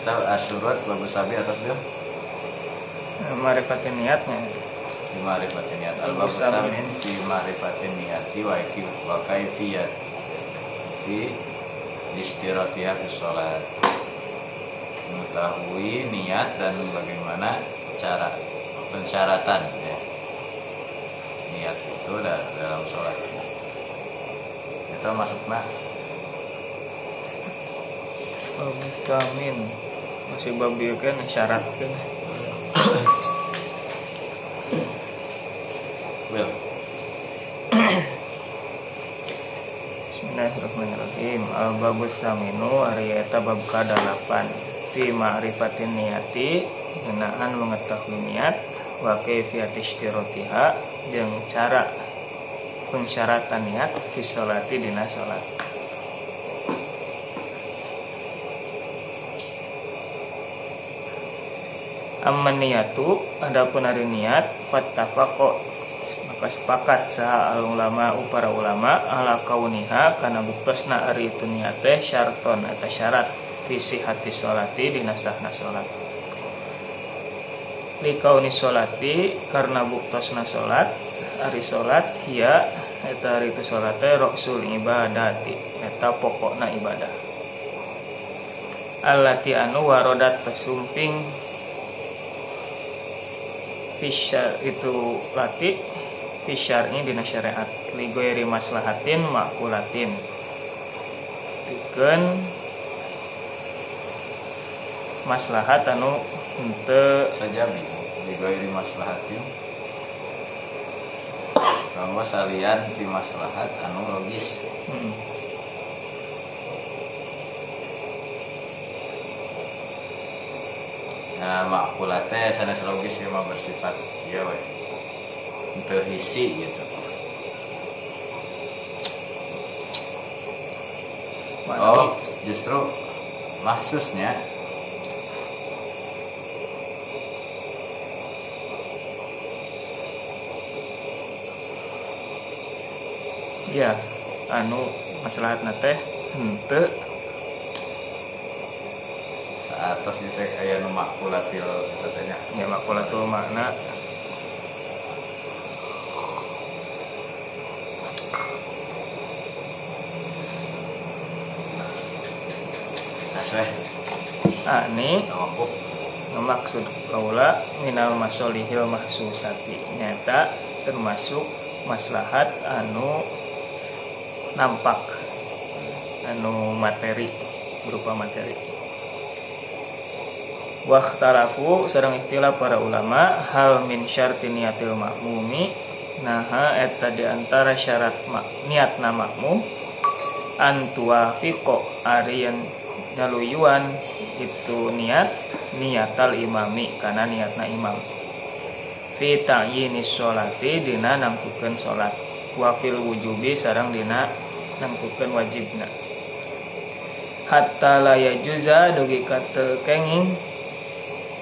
kita asyurat bagus sabi atas dia? Marifatin niatnya. Di marifatin niat. Al bagus samin di marifatin niati wa wa kaifiyat di istiratiha fi sholat. Mengetahui niat dan bagaimana cara pensyaratan ya. niat itu da- dalam sholat itu masuknya Bagusamin masih babi kan syarat kan. Bismillahirrahmanirrahim. Al babus saminu ari eta bab kadalapan. Fi ma'rifatin niyati ngenaan mengetahui niat wa kaifiyat istirotiha jeung cara pensyaratan niat fi sholati dina sholat. Amma niyatu adapun hari niat fattafaqo maka sepakat saha al ulama para ulama ala kauniha kana buktosna ari itu niat teh syarton eta syarat visi hati sholati dina sahna sholat. Likauni sholati karena buktosna sholat ari sholat hiya eta ari itu sholat teh roksul ibadati. Eta pokokna ibadah. Allati anu warodat pesumping Fisyar itu lati Fisyarnya dina syariat. Ligoyri maslahatin makulatin. Bikin Maslahat anu Ente sajabi di gairi maslahatin bahwa salian di maslahat anu logis. Hmm, nah makulatnya sanes logis ya mah bersifat ya we terisi gitu. Oh justru mahsusnya Ya Anu maslahat teh Ente atas itu kayak nu makulatil katanya Ya makulatul makna. Seh Ani tawakuf. maksud kaula minal masolihil mahsusati. Nyata termasuk maslahat anu nampak anu materi berupa materi. Waktarafu sarang istilah para ulama hal min syarti niatil makmumi naha eta di antara syarat mak, niatna makmum antua fiko arian daluyuan itu niat niatal imami karena niatna imam. Fi ta'yini sholati dina nangkukeun salat wa fil wujubi sarang dina nangkukeun wajibna. Hatta la yajuza dugi kata kenging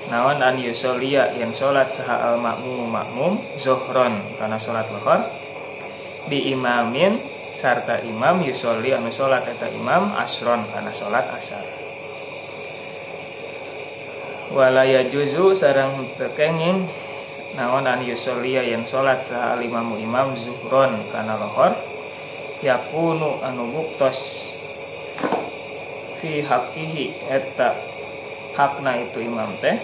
naon an yusolia yang salat saha al makmum makmum zohron karena salat lohor bi imamin sarta imam yusoli anu salat eta imam asron karena salat asar. Walaya juzu sarang tekenging. Naon an yusolia yang salat saha al imamu imam zuhron karena lohor yakunu anu buktos fi hakihi eta hakna itu imam teh.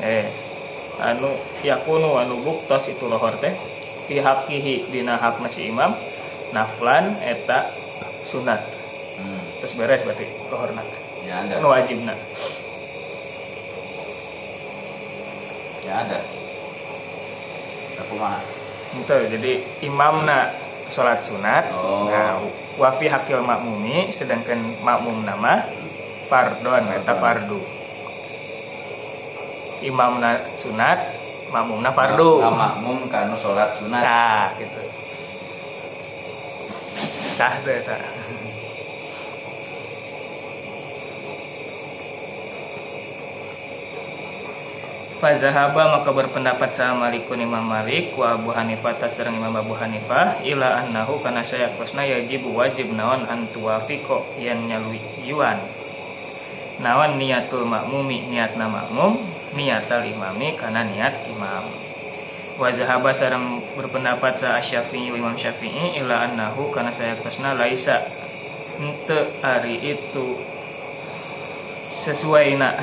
Eh anu yakunu anu buktos itu lohor teh. Fi hakihi dina hakna si imam naflan eta sunat. Hmm. terus beres berarti lohorna. Ya ada. Anu wajibna. Ya ada. Aku mah. Itu jadi imamna sholat sunat. Oh. nah wafi hakil makmumi sedangkan makmum nama pardon eta fardu. Imamna sunat makmumna fardu. Nggak makmum kanu sholat sunat. Nah, gitu. Cah teh Fazahaba maka berpendapat sama Malikun Imam Malik wa Abu Hanifah tasrang Imam Abu Hanifah ila annahu kana saya kosna yajib wajib naon antuafiko yang yuan. Nawan niatul makmumi niatna makmum niatal imami karena niat imam. Wazahaba sarang berpendapat sa Syafi'i Imam Syafi'i ila annahu saya kosna laisa ente hari itu sesuai nak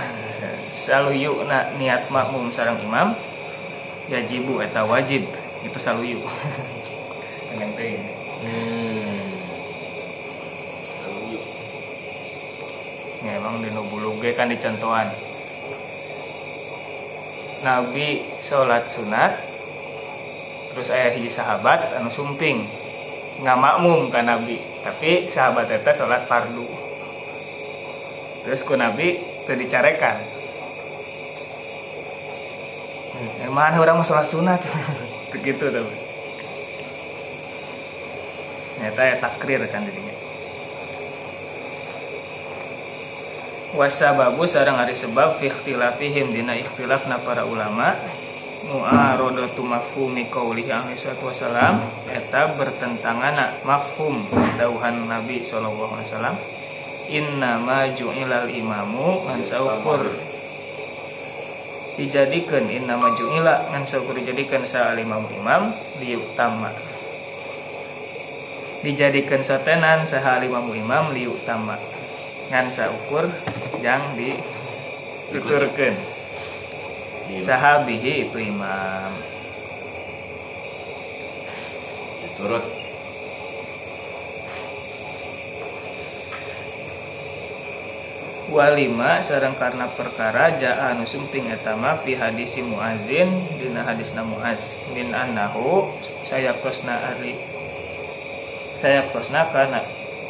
selalu yuk nak niat makmum sarang imam yajibu eta wajib. Itu selalu yuk dengan teh. Hmm. ya, emang di nubuluge kan dicontohan. Nabi sholat sunat terus ayah hiji sahabat anu sumping nggak makmum kan Nabi tapi sahabat itu sholat fardu. Terus ku Nabi itu yang mana orang mau sholat sunat? Begitu tuh. Ternyata ya takrir kan jadinya. Wasababu sarang hari sebab fi ikhtilafihim dina ikhtilafna para ulama. Mu'aradatu mafhumi qaulihi alaihi wasalam eta bertentangan mafhum dauhan Nabi sallallahu alaihi wasallam. Inna ma ju'ilal imamu an saukur dijadikan inna maju'ila ngan saukur dijadikan sa imam imam liutama dijadikan satenan saha imam imam liutama ngan saukur yang dituturkan sahabihi itu imam. Diturut walima sarang karena perkara jaa anu sumping etama fi hadis muazin dina hadis muaz min annahu saya kosna ari saya kosna kana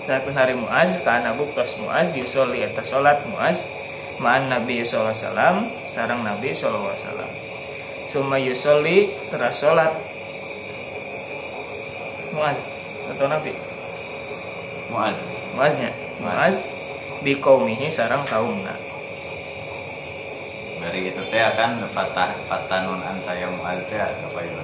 saya kosna ari muaz kana buktos muaz yusoli eta salat muaz ma'an nabi sallallahu alaihi wasallam sarang nabi sallallahu alaihi wasallam. Summa yusoli teras salat muaz atau nabi? Muaz muaznya muaz bikaumihi sarang kaumna dari itu teh akan fatah fatanun anta yang mual teh apa ya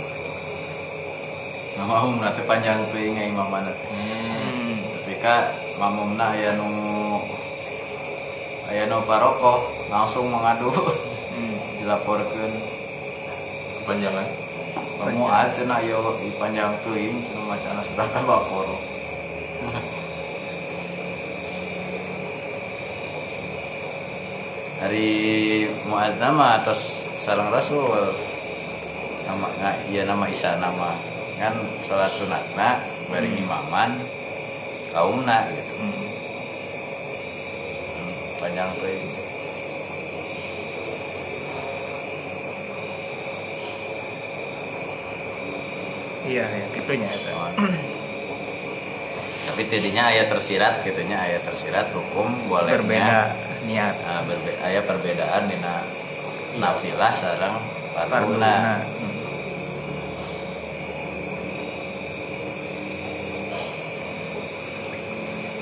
nama umna teh panjang tuh ingat imam mana hmm. tapi ka mamumna aya nu aya nu parokoh langsung mengadu hmm. dilaporkan kepanjangan? Kamu aja na yo panjang tuh ini cuma macam sudah kabaporo dari nama atas sarang Rasul nama nggak iya nama Isa nama kan sholat sunat nak bari hmm. imaman kaum nak gitu hmm. Hmm, panjang tuh iya ya gitunya itu oh. tapi tidinya ayat tersirat gitunya ayat tersirat hukum bolehnya berbeda niat nah, berbe ayah perbedaan dina nafilah sarang paruna hmm.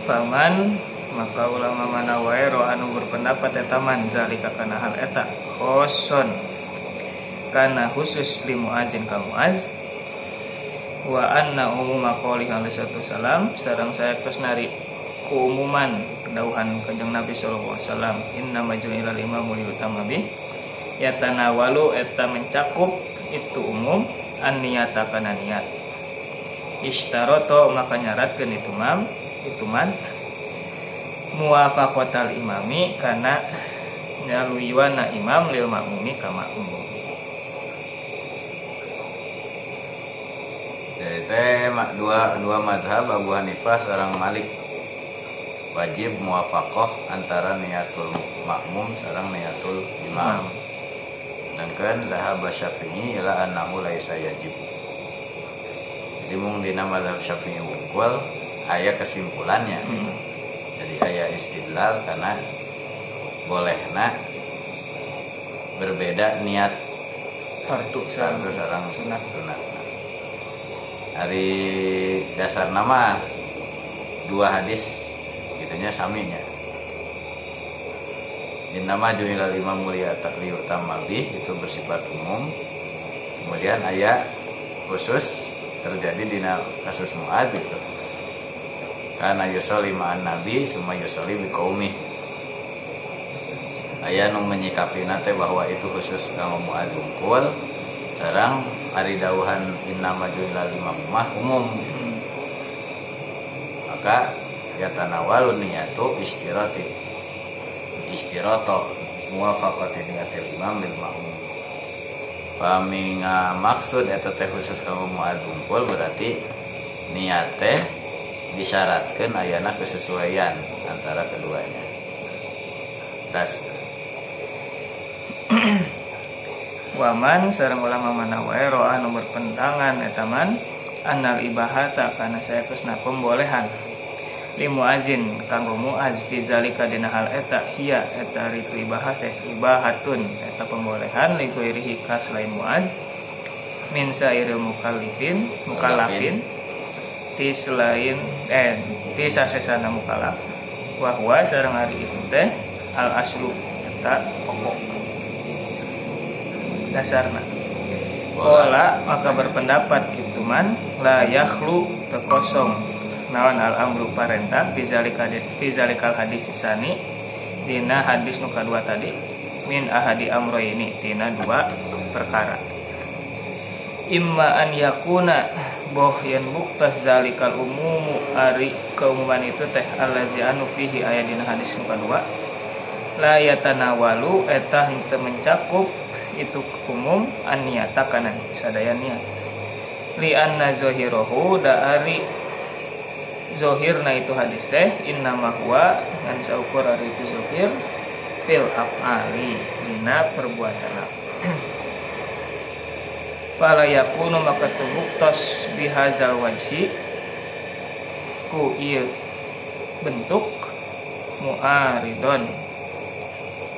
Paman maka ulama mana wae anu berpendapat eta man zalika kana hal eta khoson. Kana khusus li muazin ka muaz wa anna umuma qouli alaihi salam sareng saya terus nari keumuman dauhan kanjeng Nabi sallallahu alaihi wasallam. Inna majlil imamu utama bi yatanawalu eta mencakup itu umum an niyata kana niat. Ishtaroto maka nyaratkeun itu mam itu man. Muwafaqatal imami kana nyaluyuana imam lil makmumi ka makmum jadi teh dua dua madhab Abu Hanifah sarang Malik wajib muafakoh antara niatul makmum sarang niatul imam. Sedangkan sahabat syafi'i ila annahu laisa yajib. Jadi mung dina mazhab syafi'i wungkul ayat kesimpulannya. Hmm. jadi ayat istidlal karena bolehna berbeda niat fardu fardu sarang sunat. sunat. Hari dasar nama dua hadis gitunya saminya Innama juhilal imam mulia takliu tamabih itu bersifat umum. Kemudian ayat khusus terjadi di kasus Mu'ad itu karena yusoli ma'an nabi semua yusoli bikaumi ayah nu menyikapi nate bahwa itu khusus kanggo Mu'ad unggul sekarang hari dauhan innama juhilal imam mah umum maka ya tanawalun niyatu istirati istirato muwafaqati niyatil imam bil ma'mum Pami maksud eta teh khusus kamu muad kumpul berarti niat teh disyaratkan ayana kesesuaian antara keduanya. Tas. Waman sarang ulama mana roa nomor pentangan etaman anal ibahata karena saya kesna pembolehan li muazin kanggo muaz fi zalika dina hal eta hiya eta ritu ibahat teh ibahatun eta pembolehan li ghairihi lain muaz. Min sairil mukallifin mukallafin. Ti selain eh ti sasesana mukallaf. Wa huwa sareng hari itu teh al aslu eta pokok. Dasarna. Kola maka berpendapat itu man la yakhlu tekosong nawan al amru parentah fizalikal hadis sani dina hadis nuka dua tadi min ahadi amro ini tina dua perkara. Imma an yakuna boh yang buktas zalikal umumu ari keumuman itu teh alazi anu fihi ayat dina hadis nuka dua la yatanawalu etah henteu mencakup itu umum an niyata kanan sadaya niat. Li anna zahirahu da ari zohirna itu hadis teh inna huwa ngan saukur hari itu zohir fil af'ali dina perbuatan Fala yakunu maka tebuktos bihazal wajhi ku iya bentuk mu'aridon.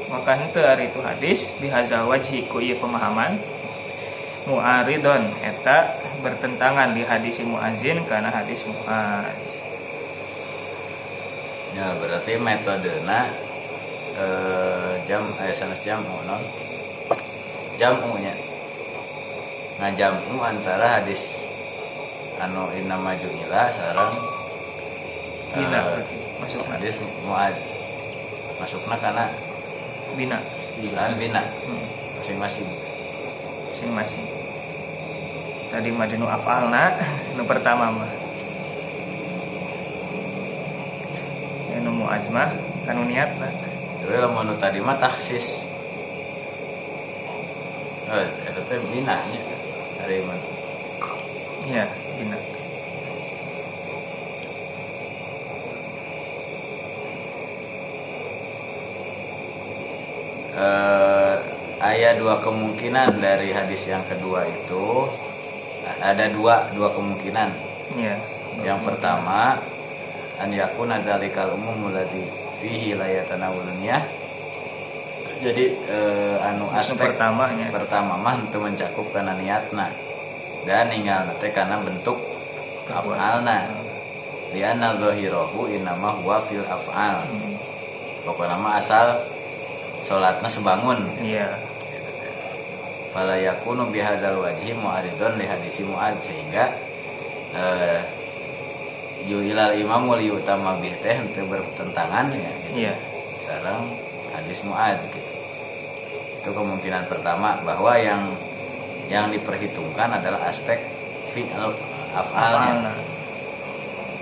Maka itu hari itu hadis bihazal wajhi ku iya pemahaman mu'aridon. Eta bertentangan di hadis muazin karena hadis muaz ya berarti metodena eh, jam ayah sanes jam non. Jamunya ngajamu antara hadis anu inna maju ila sarang bina uh, masuk hadis muad. Masukna karena bina. Bina. Bina. Hmm. masing-masing. Masing-masing. Tadi madinu afalna nu pertama mah anu muazmah anu niatna tapi lamun tadi mah taksis oh itu teh binanya dari mana iya bina uh, ayat dua kemungkinan dari hadis yang kedua itu ada dua dua kemungkinan. Iya. Yang pertama an yakuna dzalikal umum ladzi fihi la yatanawulunnya jadi eh, anu aspek pertamanya. pertama mah itu mencakup karena niatna dan ninggal teh karena bentuk afalna. Lianna zahirahu inama huwa fil afal. Hmm. pokoknya mah asal sholatna sebangun. Iya. Fala yakunu bihadzal wajhi mu'aridun li hadisi mu'ad sehingga eh, yuhilal imam wali utama bih teh untuk bertentangan ya gitu. Iya. Sekarang hadis muad gitu. Itu kemungkinan pertama bahwa yang yang diperhitungkan adalah aspek fi'al afalnya.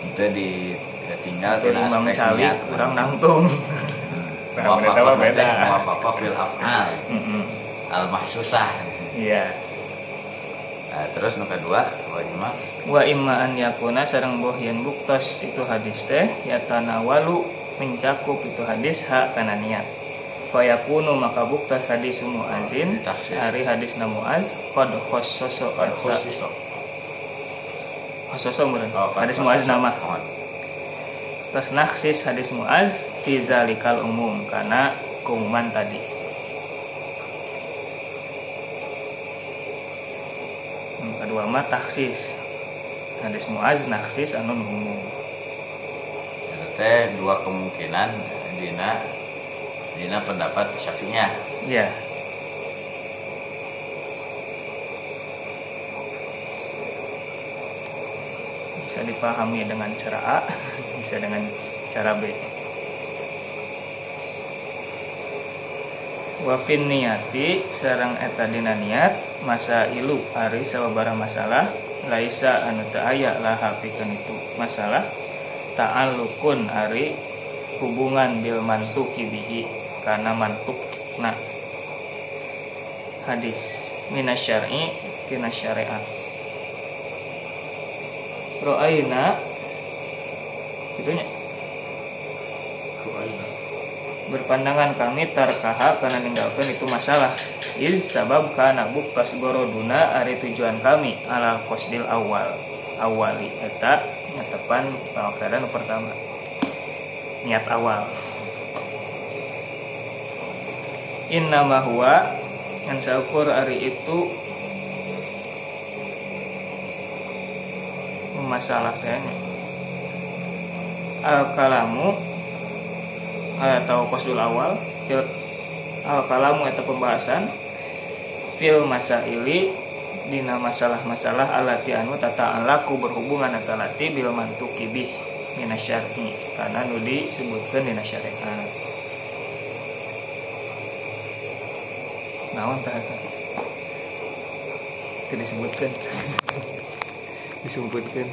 Itu di tinggal tina aspek niat kurang nangtung. Wafaqah beda. Wafaqah fil afal. Al mahsusah. Iya. Nah, terus nomor kedua, wajibah wa imma an yakuna sareng boh yen buktos itu hadis teh ya tanawalu mencakup itu hadis hak kana niat. Fayakunu maka buktos hadis muazin hari hadis na muaz qad khossoso qad khossiso khossoso meureun? Oh, hadis muaz nama. Terus naksis hadis muaz fi zalikal umum karena keumuman tadi. Kedua mah taksis hadis muaz naksis anu umum teh dua kemungkinan dina dina pendapat syafi'iyah. Ya bisa dipahami dengan cara A bisa dengan cara B. Wafin niati sarang eta dina niat masa ilu ari sababara masalah laisa anu teu aya laha pikeun itu masalah ta'alluqun ari hubungan bil mantuki bihi karena mantuk nah hadis minasyar'i tina syariat. Ro'aina itunya. Berpandangan kami tarkaha karena ninggalkan itu masalah iz sabab kana buktas goroduna ari tujuan kami ala kosdil awal. Awali eta nyatepan pamaksana nu pertama. Niat awal. Innama huwa yang saukur ari itu masalah tehnya al kalamu atau kosdul awal al kalamu atau pembahasan fil masaili dina masalah-masalah alati anu tata alaku berhubungan atau lati bil mantuki bih minasyar'i karena nu disebutkan dina syariat. Naon tah Teu disebutkan disebutkan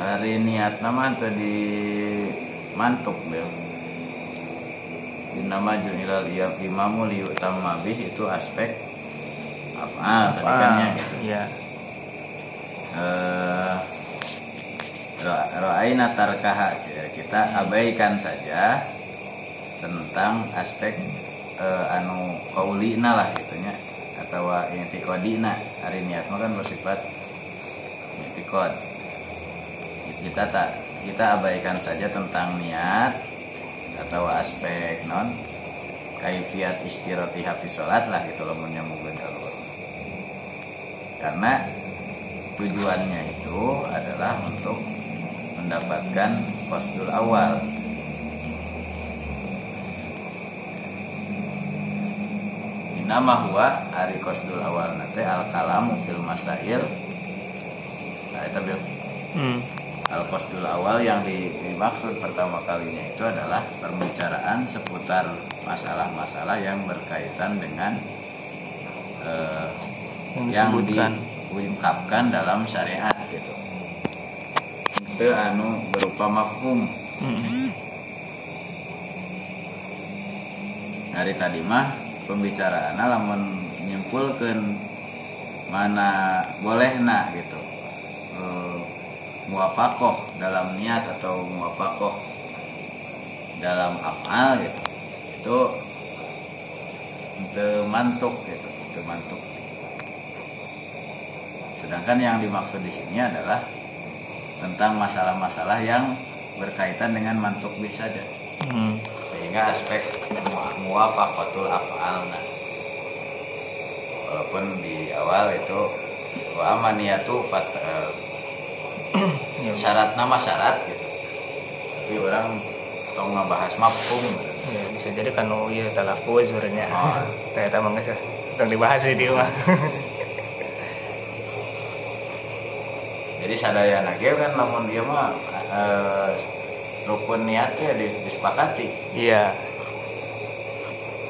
hari niat nama tadi mantuk bel. Nama ju'ilal iya- imamu liyutamma bih itu aspek apa tadi kan ya gitu. ya eh tarkaha kita abaikan saja tentang aspek eh, anu kaulina lah gitunya atau intikodina hari niat kan bersifat intikod kita tak kita abaikan saja tentang niat atau aspek non kaifiat istiroti hafiz sholat lah gitu loh menyambungkan kalau karena tujuannya itu adalah untuk mendapatkan kosdul awal. Nama huwa ari kosdul awal nate al kalamu fil masail. Nah itu hmm. Al kosdul awal yang di- dimaksud pertama kalinya itu adalah pembicaraan seputar masalah-masalah yang berkaitan dengan eh, Yang diungkapkan dalam syariat gitu. Itu anu berupa mafhum. Hmm. dari tadi mah pembicaraan lamun menyimpulkan mana boleh nak gitu. Eh, muafakoh dalam niat atau muafakoh dalam afal gitu. Itu untuk mantuk gitu untuk mantuk. Sedangkan yang dimaksud di sini adalah tentang masalah-masalah yang berkaitan dengan mantuk bisa saja Hmm. sehingga aspek mu- muwafaqatul af'alna. Walaupun di awal itu wa amaniyatu fat eh, Ya, syarat nama syarat gitu. Tapi orang tong ngebahas mafhum. Gitu. ya, bisa jadi kan oh iya talafuz sebenarnya. Oh. ternyata emang nggak tong dibahas sih di rumah. Jadi sadaya nage kan namun dia mah eh, rukun niatnya di- disepakati. Iya.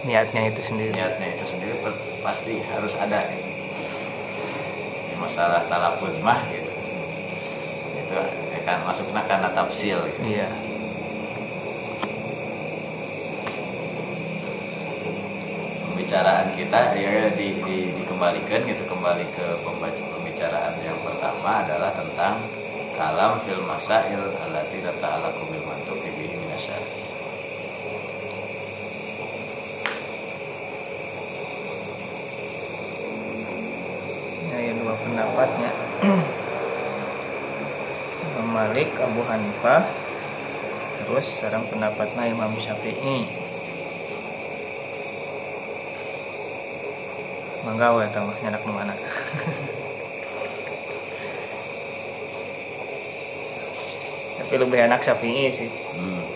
Niatnya itu sendiri. Niatnya itu sendiri pasti harus ada. Gitu. Ini masalah talafuz mah gitu itu eh, kan masuknya karena tafsil gitu. iya. Pembicaraan kita ya di, di- dikembalikan gitu kembali ke pembaca pembicaraan yang pertama adalah tentang kalam fil masail allati tata'allaqu bil mantuqi bihi minasyari ya, ya dua pendapatnya Imam Malik Abu Hanifah. Terus sekarang pendapatnya Imam Syafi'i. Mangga we eta mah nyanak nu mana tapi lebih enak Syafi'i sih. Hmm.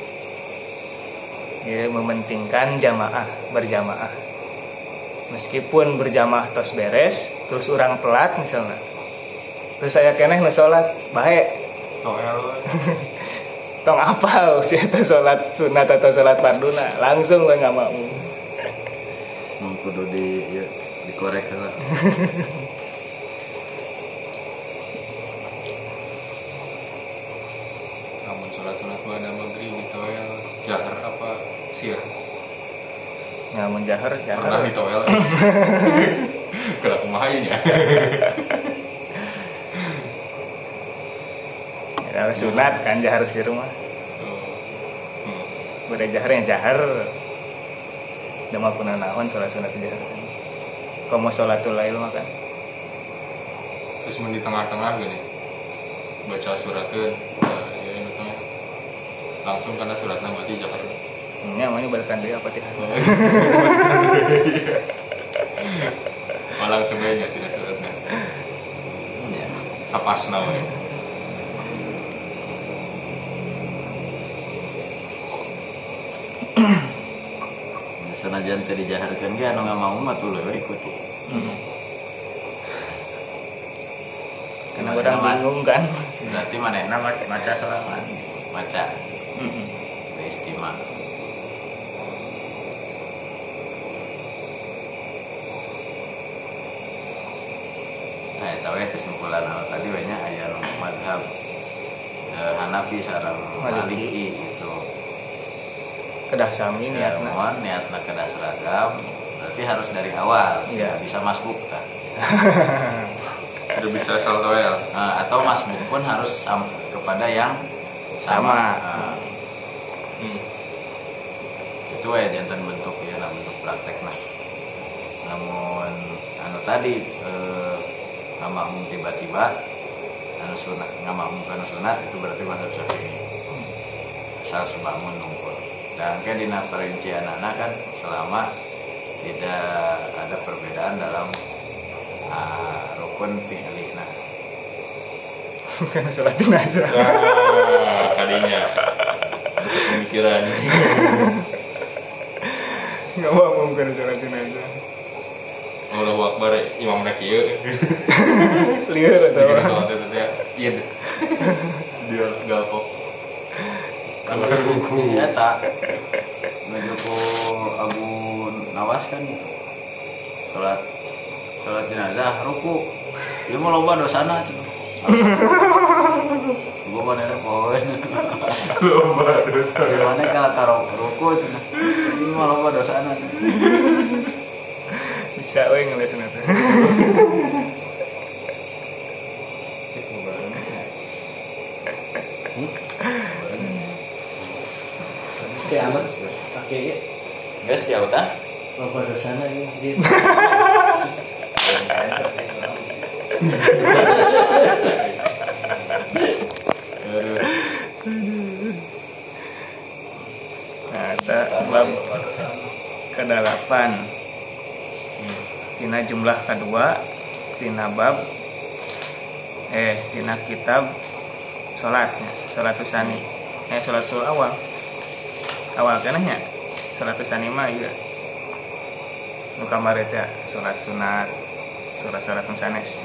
ya, mementingkan jamaah berjamaah. Meskipun berjamaah terus beres terus orang telat misalnya. Terus saya keneh nu sholat baik toel tong apa? Sih itu sholat sunat atau sholat farduna? Langsung gue nggak mau. Mau kudu di ya, dikorek lah. Namun sholat sunat pada maghrib di toel jahar apa sir nggak menjahar pernah jahar. Di toel kelak kumahainya ya, sunat kan jahar sih rumah. Hmm. Beda jahar yang jahar. Dama pun naon sholat sunat jahar. Kalau mau sholatul lail mah kan? Terus di tengah-tengah gini baca suratkan uh, ya ini tengah langsung karena suratnya berarti jahar. Ini namanya balikan dia apa tidak? Oh, langsung aja tidak suratnya ya. sapas namanya senajan teu dijaharkeun ge anu ngamau mah tuh leuwih ikuti. Hmm. Karena orang bingung kan? berarti manehna maca maca sorangan maca teu istimewa Nah, eta we kesimpulan anu tadi we nya aya nu madhab eh, Hanafi sareng Maliki. Kedah sami ya, niatna mohon niatna kedah seragam berarti harus dari awal. Iya. tidak bisa masbuk kan? Udah bisa asal toel. Nah, atau masbuk pun harus sam- kepada yang Sama. sama, Nah, hmm. itu ya jantan bentuk ya nah, bentuk praktek nah namun anu tadi eh, ngamakmum tiba-tiba anu sunat ngamakmum anu sunat itu berarti mazhab syafi'i asal sebangun nungkul dan kan di perincian anak kan selama tidak ada perbedaan dalam ah, rukun fi'li. Nah. Bukan sholat jenazah ah Untuk pemikiran. Nggak mau bukan sholat jenazah Allahu Akbar imam nak ieu Liar atau apa? iya. Dia galpok di eta. Menuju ku Abu Nawas kan. Sholat sholat jenazah ruku. Dia mau loba dosana cuma gue mana ada poin lomba dosa gimana kalau karo ruku cina ini mau loba dosana Bisa we ngeles nanti Oke aman. Oke ya. guys jauh Bapak dosana ini dia. Nah, kita bab kedalapan Tina jumlah kedua Tina bab Eh, tina kitab Sholatnya Sholatus sani. Eh, sholatul awal. Awal kenanya? Sholatus sani mah iya Nu kamar ya Sholat sunat Sholat-sholat nu sanes.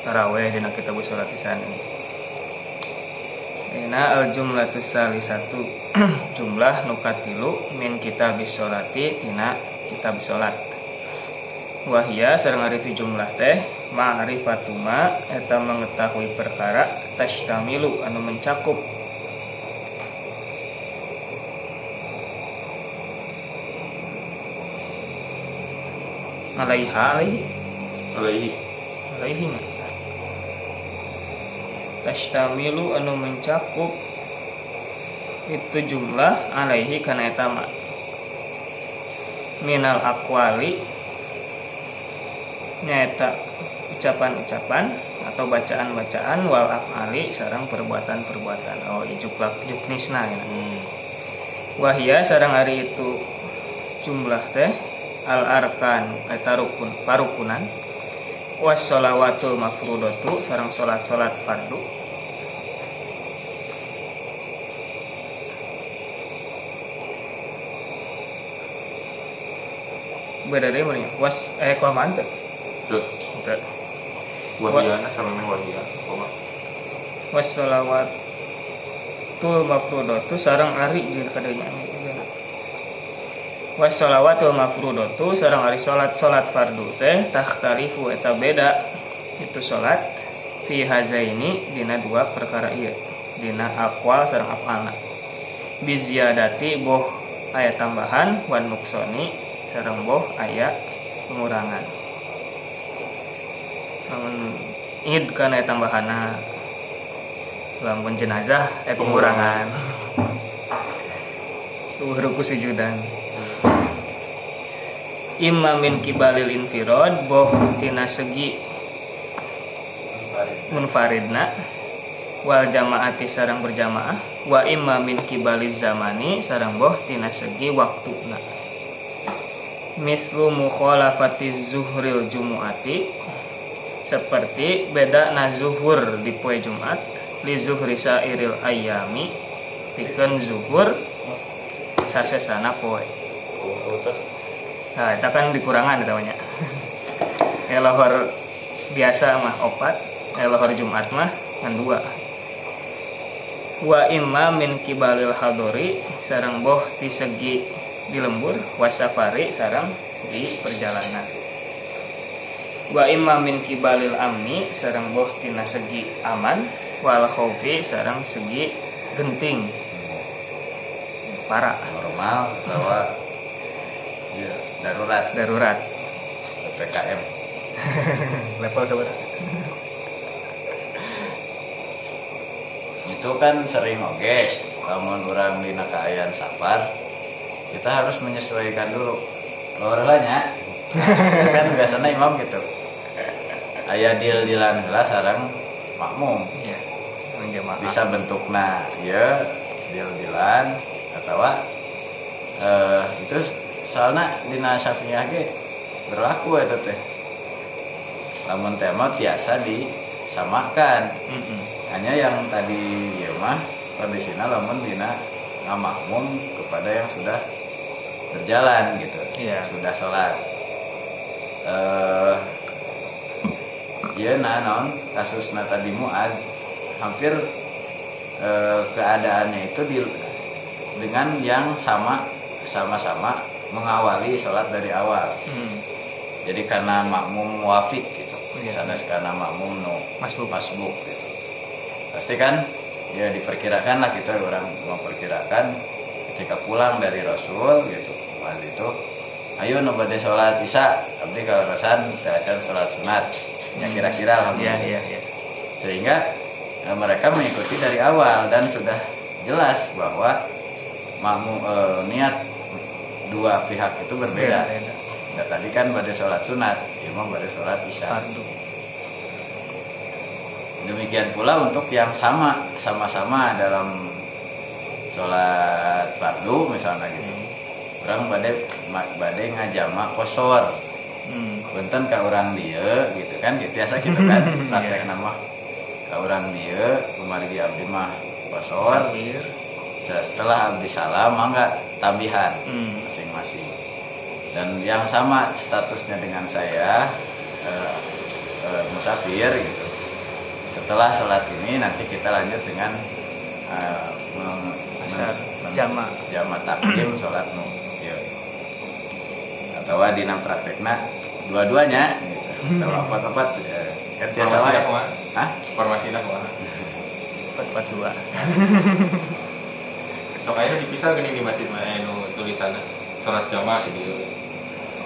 Taraweh dina kitab sholat sani Ina al jumlatus satu jumlah nukatilu min kita bisolati tina kita bisolat. Wahia sareng ari itu jumlah teh ma'rifatuma eta mengetahui perkara tashtamilu anu mencakup alaiha alaihi. Alaihi. Alaihi. Tashtamilu anu mencakup itu jumlah alaihi kana eta mah minal akwali nyaeta ucapan-ucapan atau bacaan-bacaan wal afali sarang perbuatan-perbuatan. Oh ijuk juknisna ya. wahia sarang hari itu jumlah teh al arkan eta rukun parukunan was sholawatul mafrudatu sarang salat salat fardu beda deh mana was eh kelamaan Tuh, Teu. wahiyana sama meh wahiyana. Koma. was sholawat tul mafrudatu sarang ari jeung kadanya was sholawatul mafrudatu sarang ari salat salat fardu teh takhtalifu eta beda. Itu salat fi hazaini dina dua perkara ieu. Dina aqwal sareng afalna. Biziyadati boh aya tambahan wan nuksoni sareng boh aya pengurangan. Namun id kana aya tambahanna lamun jenazah eh pengurangan. Tuh ruku sujudan imma min kibalil infirad boh tina segi munfaridna wal jamaati sarang berjamaah wa imma min zamani sarang boh tina segi waktuna. Mislu mukhalafati zuhril jumuati seperti beda na zuhur di poe Jumat li zuhri sairil ayami pikeun zuhur sasesana poe nah itu kan dikurangan namanya. Elohor biasa mah opat elohor Jumat mah ngan dua. Wa imma min kibalil hadori sarang boh di segi di lembur wasafari sarang di perjalanan. Wa imma min kibalil amni sarang boh tina segi aman wal khaufi sarang segi genting. Para. Normal bahwa ya, darurat. Darurat. PPKM level berapa itu kan sering oke namun orang di keadaan safar kita harus menyesuaikan dulu. Lorelanya kan biasanya imam gitu. Ayah deal dealan heula sarang makmum. Ya bisa bentukna ya deal dealan atau eh itu soalnya dina Syafi'iyah ge berlaku itu teh. Lamun tema biasa disamakan. Mm-mm. hanya yang tadi ya mah kondisinya lamun dina ngamakmum kepada yang sudah berjalan gitu Iya. sudah sholat. Eh iya nah non kasus tadi muad hampir eh, keadaannya itu di dengan yang sama sama-sama mengawali sholat dari awal. Hmm. jadi karena makmum wafik gitu. Iya. sana karena makmum no Masbuk. masbuk gitu. Pasti kan? Ya diperkirakan lah kita orang memperkirakan ketika pulang dari Rasul gitu. Waktu itu ayo nu bade sholat isya. Abdi kalau rasan acan sholat sunat. Ya kira-kira Iya alhamdulillah iya iya. sehingga eh, mereka mengikuti dari awal dan sudah jelas bahwa makmum eh, niat dua pihak itu berbeda. Beda, beda. Nah, tadi kan pada sholat sunat, imam pada sholat isya. Demikian pula untuk yang sama, sama-sama dalam sholat fardu misalnya gitu. Orang badai badai ngajama kosor, Hmm. punten ke orang dia gitu kan, gitu biasa gitu kan, praktek nama ke orang dia, kemarin di abdi mah kosor, setelah abdi salam mangga tambihan Hmm. Masing-masing dan yang sama statusnya dengan saya eh, eh, musafir gitu setelah sholat ini nanti kita lanjut dengan eh, meng- Asar, men- jama. jama takdim sholat nu ieu. atau dina praktekna dua-duanya gitu. atau apa-apa ya, kan biasa kumaha? Hah? Formasi? Empat empat dua. Sok aja dipisah gini di masjid eh nu tulisannya sholat jamaah gitu.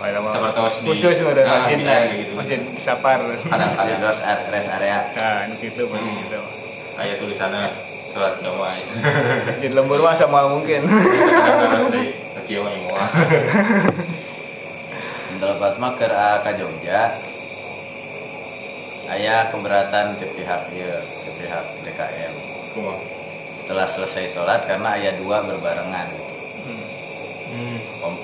Seperti di- khusus udah Nah, masjid lah, kayak gitu. masjid sapar. Ada ada rest area- rest area Nah, di situ pasti Hmm. gitu. ayat tulisannya sholat jamaah. Masjid lembur mah sama mungkin. Harus di kieu semua. Intelepat mah ke ka Jogja Ayah keberatan ke pihak ieu, ke pihak DKM? Setelah selesai sholat karena ayah dua berbarengan gitu.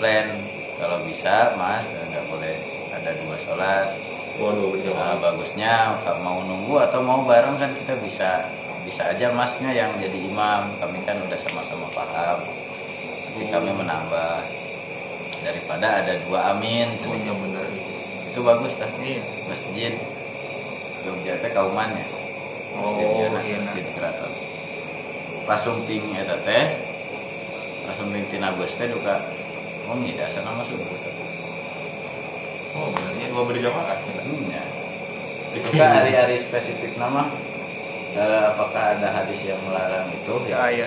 Komplain kalau bisa mas nggak boleh ada dua sholat. Waduh. Nah, bagusnya mau nunggu atau mau bareng kan kita bisa. Bisa aja masnya yang jadi imam. Kami kan udah sama-sama paham. Nanti kami menambah. Daripada ada dua amin Oh iya benar. Itu. bagus kan Iya. masjid. Jogja teh kauman ya? Masjid Oh, ieu nah, iya, masjid keraton. Pasumping eta teh. Pasumping tina bus teh duka oh ngida sana mah subuh. Oh benernya dua berjamaah. Hmm, ya. Duka hari-hari spesifik nama eh, apakah ada hadis yang melarang itu Ya, ya iya.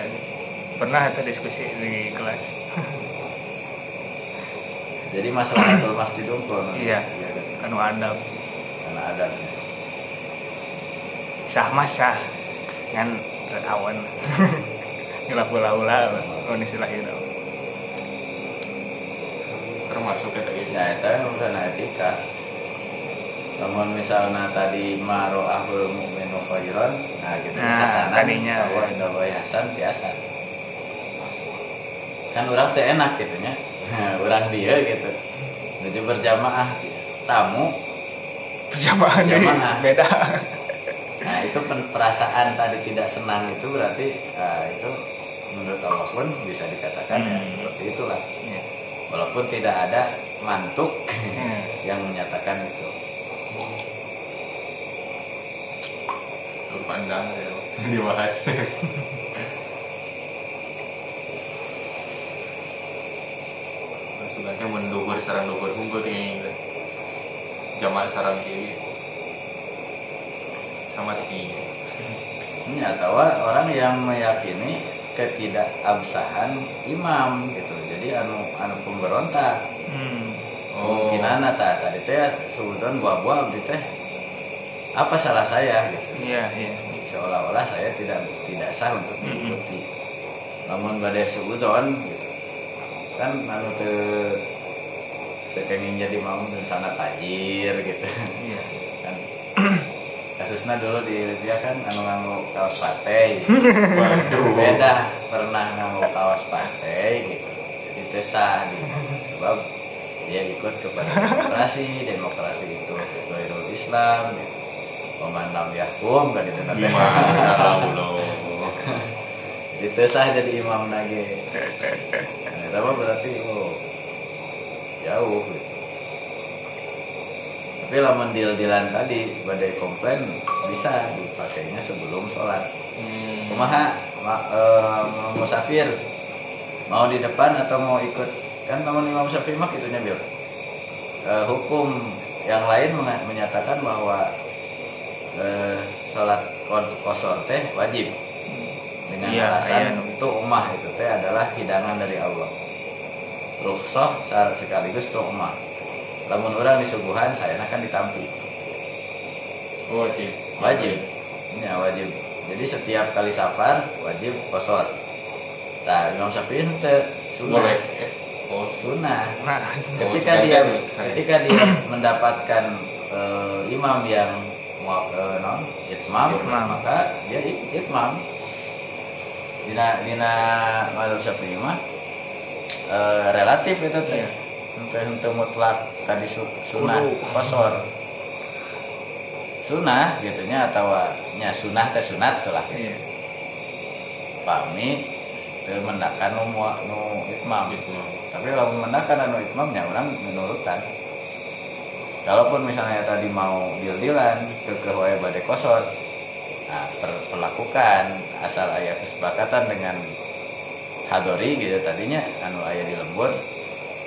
Pernah kita diskusi di kelas. jadi masalah betul masjid unggul Iya. ya, kan? Anu adab sih. karena ada Sah mas sah. Kan awan. Ngelak bola-bola. Oh ini istilah itu. Termasuk ya tadi. ya itu bukan etika namun misalnya tadi maro ahul mu'minu khairan nah gitu Nah, kesanan tadinya. bahwa indah wa hasan biasa kan orang teh enak gitu nya orang dia gitu menuju berjamaah tamu Berjamaah jadi Berjamaah. beda. nah itu perasaan tadi tidak senang itu berarti ah, itu menurut Allah pun bisa dikatakan ya Hmm. seperti itulah Iya. Walaupun tidak ada mantuk Hmm. yang menyatakan itu Sudut pandang ya. Dibahas. Masukannya mendukur sarang dukur hunkul tinggi Jamaah sarang kiri sama tinggi Ini atau orang yang meyakini ketidakabsahan imam gitu. Jadi anu anu pemberontak. Hmm. Kemungkinan ta tadi teh sebutkan buah-buah abdi teh apa salah saya gitu. Iya, iya. Seolah-olah saya tidak tidak sah untuk mengikuti. Namun badai sebutkan gitu. Kan anu teu kenging jadi mau sana tajir gitu. Iya. kan kasusnya dulu di Libya kan anu nganggo kaos partai Waduh beda pernah gitu tesah gitu. sebab dia ikut kepada demokrasi demokrasi itu Gairul Islam gitu. Yahkum kan itu nanti Allah. Jadi tesah jadi imam nage nah, itu berarti oh jauh gitu. Tapi lamun deal-dealan tadi badai komplain bisa dipakainya sebelum sholat. Hmm. kumaha ma- eh, musafir mau di depan atau mau ikut? Kan namun imam syafi'i mah itunya bil Eh, hukum yang lain menyatakan bahwa eh, sholat kosor teh wajib. Dengan Iya, alasan iya. itu umah itu teh adalah hidangan dari Allah. Rukhsah sa- sekaligus itu umah lamun orang disuguhan saya akan ditampi. Wajib. Wajib. Ya wajib. Jadi setiap kali safar wajib kosor nah Imam Syafi'i itu sunnah. Oh sunnah. Nah, ketika Oh, dia saya- ketika dia mendapatkan eh, imam yang eh, non itmam Itmam. maka dia it- itmam. Dina dina mazhab Syafi'i mah eh, relatif itu teh. Iya. henteu henteu mutlak tadi su, sunnah kosor. Sunnah gitunya atau nya sunnah teh sunat tuh lah. Iya. pami teu mendakan nu mua- nu itmam Gitu. Tapi kalau mendakan anu itmamnya orang menurutkan. Kalaupun misalnya tadi mau deal-dealan ke ke badai kosor nah per- perlakukan asal ayah kesepakatan dengan hadori gitu tadinya anu ayah di lembur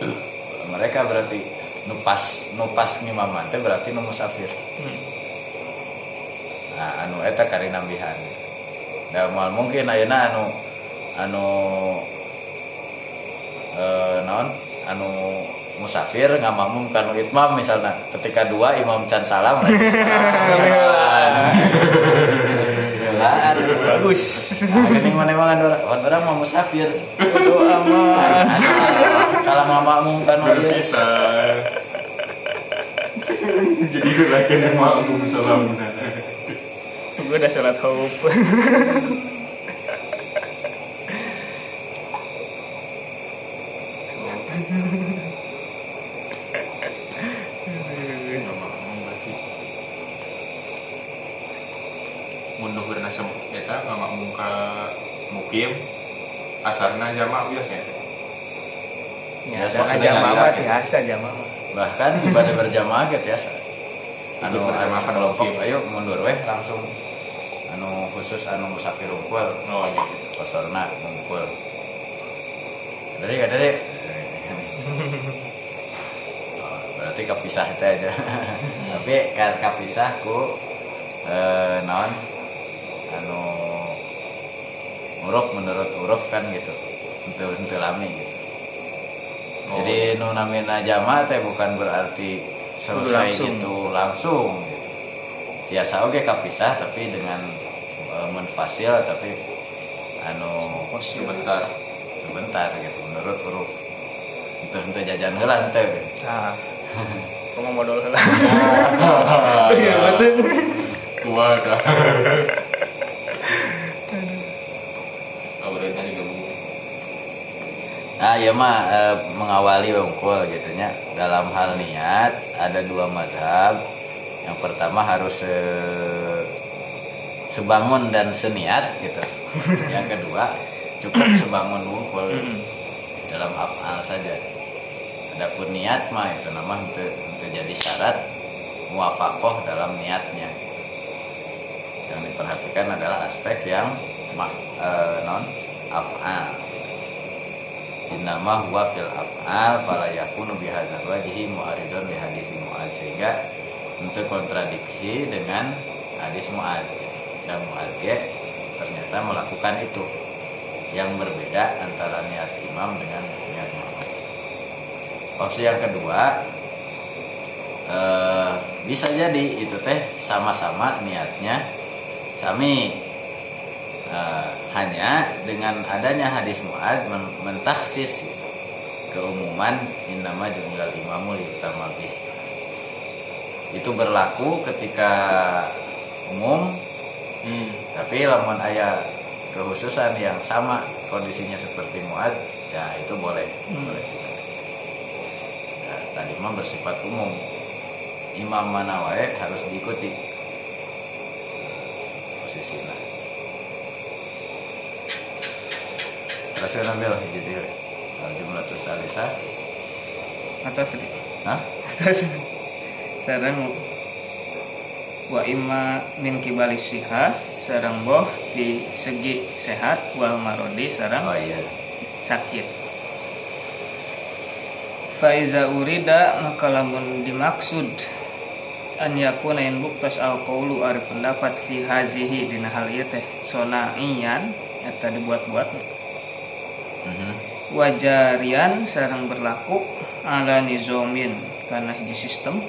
mereka berarti nupas nupas ngimaman teh berarti nu musafir. Hmm. nah anu eta kari nambihan. Da moal mungkin ayeuna anu anu eh naon anu musafir ngamamum kanu itmam misalnya ketika dua imam can salam. Bagus. Gini mana mana orang orang mau musafir amat. Asal kalau ngamamum kanu bisa Jadi itu lagi yang makmum salam Gue udah sholat hope. Asarna jama biasanya Ya, Ya, yakin. biasa jamaah. Mah. bahkan ibadah berjamaah gitu ya anu berjamaah anu kelompok. hakim. ayo mundur weh langsung. Anu khusus anu musafir unggul oh gitu kosorna ngumpul dari kata deh. Oh, berarti kepisah itu aja. Tapi kan kepisah ku eh, naon? Anu huruf menurut huruf kan gitu. Untuk untuk lami gitu. Oh. jadi nu namina jama teh bukan berarti selesai langsung. gitu langsung gitu. biasa oke kapisah tapi dengan eh, menfasil tapi anu sebentar. Sebentar gitu menurut huruf itu untuk jajan henteu gitu. Nah, kamu modal iya betul tua dah oh berarti juga bunyi Nah, ya mah eh, mengawali wongkul gitu nya. Dalam hal niat ada dua mazhab. Yang pertama harus eh, sebangun dan seniat gitu. Yang kedua cukup sebangun wongkul dalam afal saja. Adapun niat mah itu nama untuk untuk jadi syarat muafakoh dalam niatnya. Yang diperhatikan adalah aspek yang eh, non afal. Innama huwa fil af'al fala yakunu bihadzal wajhi mu'aridun bi hadis mu'ad sehingga untuk kontradiksi dengan hadis mu'ad dan mu'ad ternyata melakukan itu. Yang berbeda antara niat imam dengan niat makmum. Opsi yang kedua eh, bisa jadi itu teh sama-sama niatnya sami Eh, hanya dengan adanya hadis muad men mentaksis keumuman innama jumlal imamu liutama bih. Itu berlaku ketika umum hmm. tapi lamun ayah kekhususan yang sama kondisinya seperti muad ya itu boleh boleh juga. Ya, tadi mah bersifat umum. Imam mana wae harus diikuti. Posisinya kan ambil jadi al jumlah terus alisa Atas tadi. Hah? Atas. Sarang wa imma min kibalis siha sarang boh di segi sehat wal marodi sarang oh iya sakit Faiza urida maka lamun dimaksud an yakuna in buktas al qawlu ari pendapat fi hazihi dina hal ieu teh sonaian eta dibuat-buat. Wajarian sarang berlaku ala nizomin karena hiji sistem.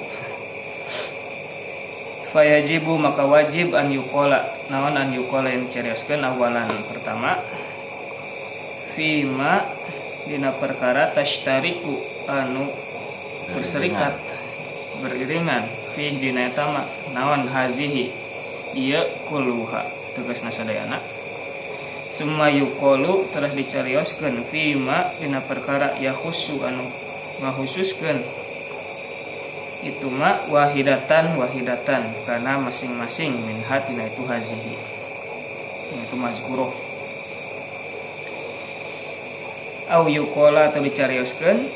Fayajibu maka wajib an yukola naon an yukola yang cerioskeun awalan pertama. Fima dina perkara tashtariku anu berserikat beriringan fi dina eta mah naon hazihi ieu kuluha tegasna sadayana Summa yukolu telah dicarioskeun fima dina perkara ya khusu anu ngahususkeun itu ma wahidatan wahidatan karena masing-masing min hatina itu hazihi. Yaitu mazkuroh au yukola atau dicarioskeun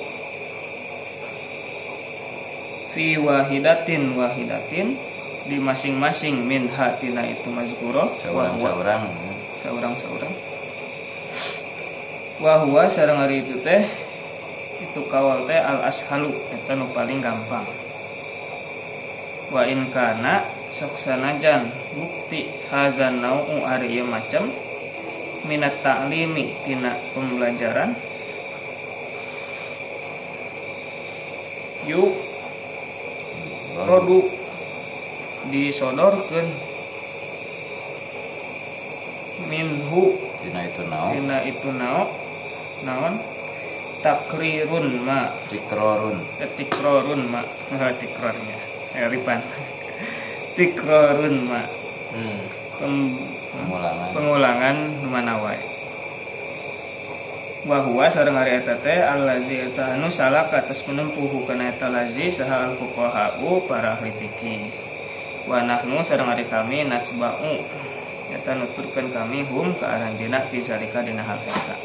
fi wahidatin wahidatin di masing-masing min hatina itu mazkuroh seorang wahwa- seorang seorang seorang wahwa sareng hari itu teh itu kawal teh al ashalu eta nu paling gampang. Wa in kana sok bukti hazan nau'u ari ieu macam minat ta'limi tina pembelajaran. Yuk produk disodorkeun minhu. Tina itu nau tina itu nao. Naon? Takrirun ma. Tikrorun. Eh, tikrorun ma. Tikrornya. Eh, ripan tikrorun ma. Hmm. Pem- pengulangan. pengulangan mana wae? Bahwa sareng ari eta teh allazi eta anu salak atas menempuh kana eta lazi saha al fuqahau para ahli fikih. Wa nahnu sareng ari kami natsba'u eta nuturkeun kami hum ka aranjeuna fi zalika dina hal eta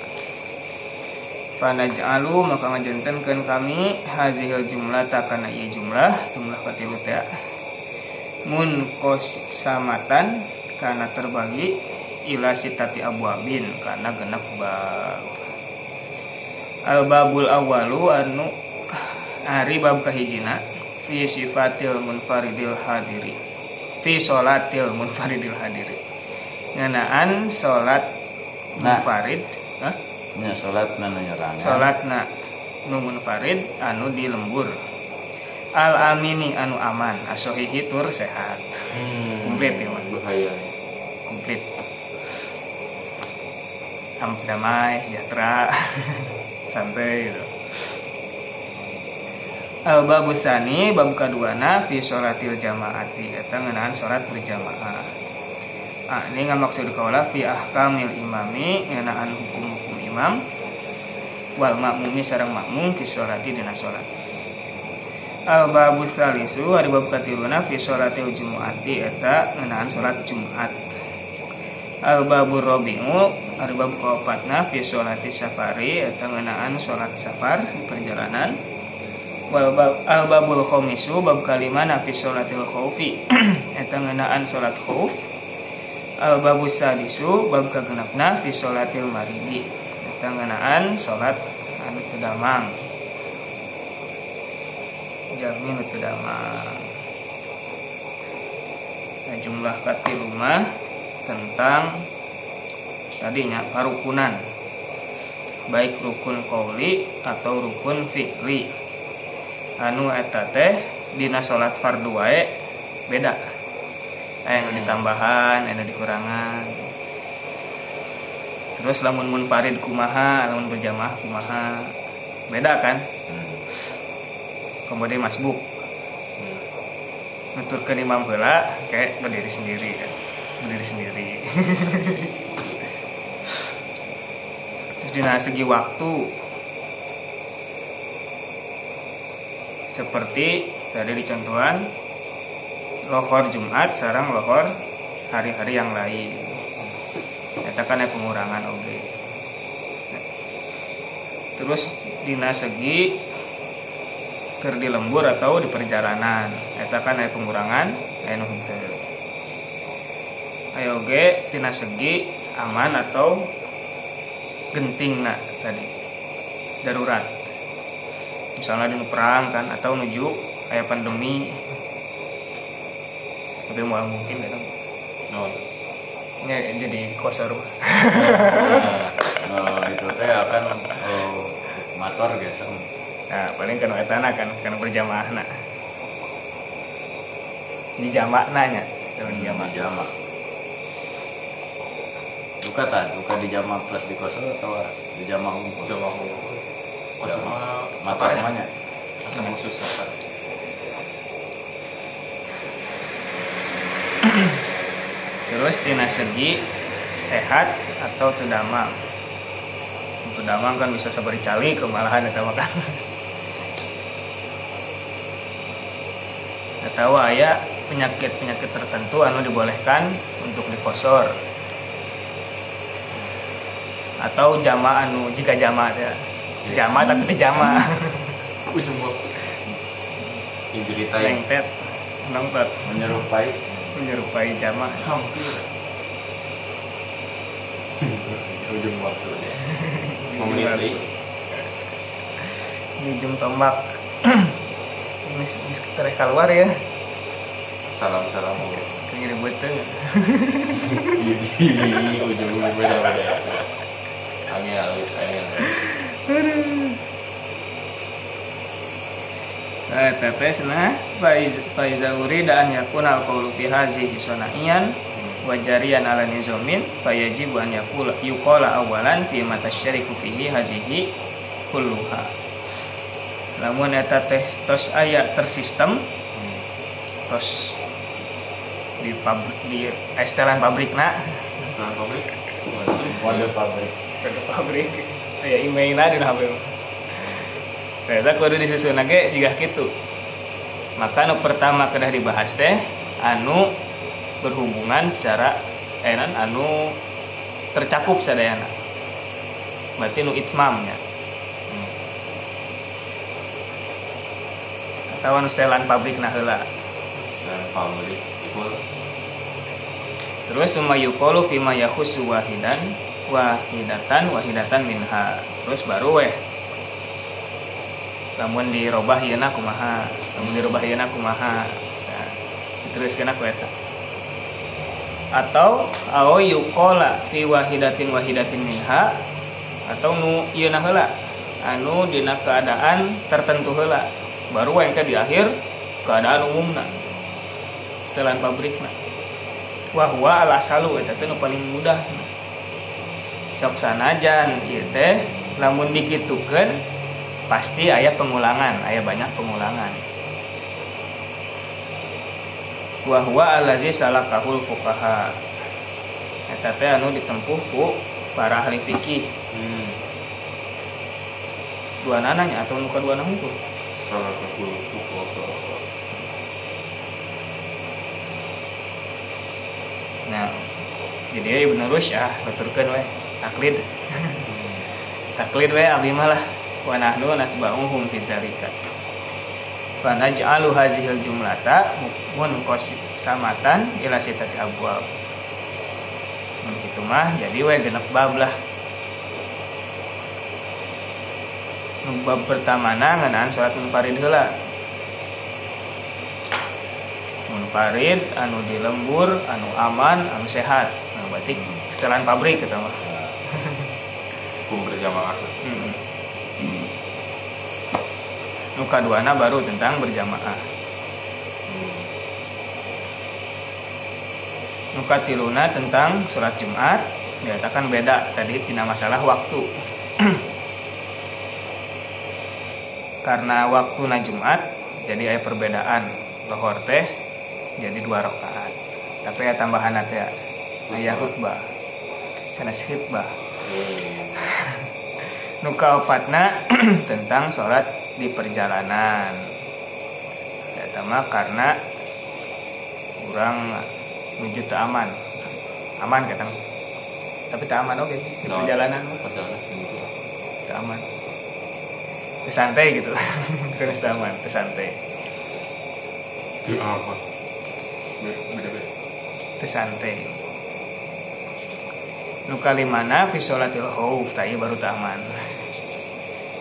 Fanaj'alu maka ngajentenkeun kami hazihil jumlah takana ieu jumlah jumlah katilu mun samatan karena terbagi ila sitati abwabin karena genap bab. Al babul awalu anu ari bab kahijina fi sifatil munfaridil hadiri. Fi sholatil munfaridil hadiri ngenaan sholat Nah. munfarid. Hah? nya salat na nyerangan salatna nu munfarid anu di lembur. Al amini anu aman. Asohihi tur sehat. Komplit ya bahaya. Komplit. Am damai sejahtera. Santai gitu. Al babusani bab kaduana fi sholatil jamaati. Eta ngeunaan salat berjamaah ah ini nggak maksud kaulah fi ahkamil imami ngeunaan hukum-hukum imam. Wal makmumi sareng makmum fi sholati dina sholat. Al babu salisu hari bab katiluna fi sholatil jumuati eta ngeunaan sholat jumat. Al babu robiu hari bab kaopatna fi sholati safari eta ngeunaan sholat safar perjalanan. Wal bab al babul khomisu bab kalimana fi sholatil khaufi eta ngeunaan sholat khauf al babu sadisu bab kagenapna fi sholatil maridi. Eta sholat anu teu damang. Jami nu nah, jumlah kati rumah tentang tadinya parukunan. Baik rukun qauli atau rukun fi'li anu eta teh dina salat fardu wae beda aya nu ditambahan nu dikurangan terus lamun munfarid kumaha lamun berjamaah kumaha beda kan? Kemudian masbuk. Nuturkeun imam heula kayak berdiri sendiri kan? Berdiri sendiri. Terus dina segi waktu. Seperti tadi dicontohan lohor Jumat sarang lohor hari-hari yang lain. Eta kan aya pengurangan oge terus dina segi keur di lembur atau di perjalanan. Eta kan aya pengurangan nu henteu. Ayo oge dina segi aman atau genting nah tadi. Darurat. Misalnya di perang kan atau menuju kayak pandemi tapi mau mungkin kan no ya, jadi kosor nah, itu teh akan oh, motor biasa. Nah paling kan etana kan kan berjamaah nak di jamak nanya di jamak di jama duka tak duka di jama plus di kosor atau di jama unggul coba aku jama mata apa ya? namanya asam khusus apa terus tina segi sehat atau tedamang tedamang kan bisa sabari cali kemalahan eta mah kan? Atau aya penyakit-penyakit tertentu anu dibolehkan untuk dikosor. Atau jama anu jika jama ya jama tapi di jama. Ujung waktu. Injury time lengket menyerupai menyerupai jama hampir ujung waktu deui. di ujung tombak. Ini terus keluar ya. Salam salam ribet tuh. Ih, ujung ujung beda beda angin halus angin Nah, tetes nah faiza urida an yakuna al-qawlu fi hazihi sanaiyan wa jariyan ala nizamin fayajibu an yakula yuqala awalan fi ma tasyariku fihi hazihi kulluha. Lamun eta teh tos aya tersistem tos di pabrik di estelan pabrikna. Setelah pabrik? Mode pabrik. Ke pabrik. Aya emailna di HP Ternyata kudu disusun lagi juga gitu maka nu pertama kedah dibahas teh anu berhubungan secara enan anu tercakup sadayana. Berarti nu itmamnya. Hmm. atau anu setelan pabrik nah heula. Pabrik terus summa yuqalu fima yakhusu wahidan wahidatan wahidatan minha. Terus baru weh lamun dirobah ieu kumaha. Lamun dirobah ieu kumaha. Nah, diteruskeun aku eta. Atau au yuqala fi wahidatin wahidatin minha atau nu ieu heula. Anu dina keadaan tertentu heula. Baru engke di akhir keadaan umumna. Setelan pabrikna. Wah al asalu eta teh paling mudah. Cenah sok sanajan ieu teh lamun digitukeun pasti aya pengulangan aya banyak pengulangan. Wa huwa allazi salakahul fuqaha. Eta teh anu ditempuh ku para ahli fikih. Hmm. dua nananya atau nu kadua hungkul salah satu pukul nah jadi ya bener wis ah baturkeun we taklid. Taklid we abdi mah lah wa nahnu natba'uhum fi dzalika. Fa naj'alu hazihil jumlata munqasamatan ila sitati abwab. Mun kitu mah. Jadi we genep bab lah. Bab pertamana ngeunaan salat munfarid heula. Munfarid anu di lembur anu aman anu sehat. Nah berarti setelan pabrik kita mah hukum berjamaah Hmm. Nu kaduana baru tentang berjamaah. Nu katiluna tentang sholat Jumat dinyatakan beda tadi tina masalah waktu. Karena waktu na Jumat jadi ada perbedaan lohor teh jadi dua rakaat. Tapi ya tambahan teh aya khutbah. Sanes khutbah. Nu kaopatna tentang sholat di perjalanan. Eta mah karena kurang menuju aman. Aman kata Tapi tak aman oke di No. perjalanan perjalanan gitu teu aman. Teu santai gitu. Terus teu aman, teu santai. itu apa beda beda Teu santai. Nu kalimana fi sholatil khauf ieu baru teu aman.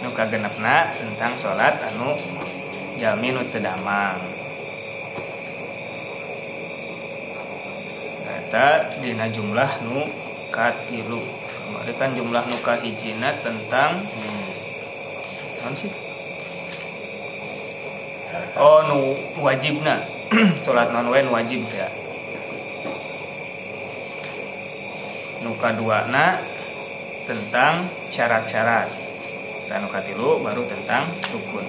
Nu kagenepna tentang sholat anu jami nu teu damang. Eta dina jumlah nu katilu. Kemarin kan jumlah nu kahijina tentang hmm. naon sih? Oh nu wajibna. Sholat non wae wajib ya. Nu kaduana tentang syarat-syarat. Dan nu katilu baru tentang rukun.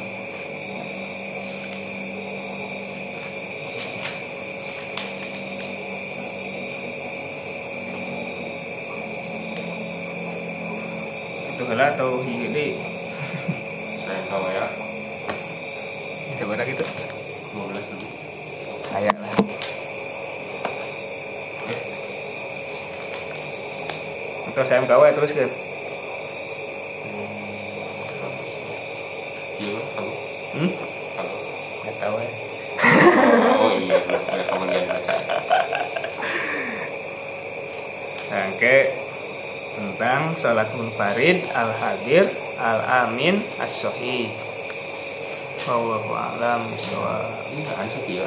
Itu heula atau hieu deui? saya tahu ya Coba dah gitu. 12 lebih Kayak lah. eh Atau saya MKW terus ke iya tahu hmm? tahu Nggak tahu ya. oh iya ada kebagian baca Oke. Tentang salat munfarid al hadir al amin as sahih. Wallahu a'lam setia